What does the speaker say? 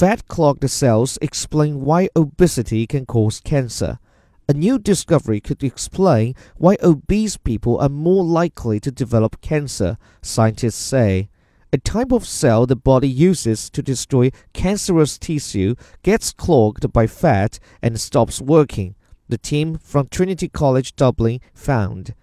Fat clogged cells explain why obesity can cause cancer. A new discovery could explain why obese people are more likely to develop cancer, scientists say. A type of cell the body uses to destroy cancerous tissue gets clogged by fat and stops working, the team from Trinity College Dublin found.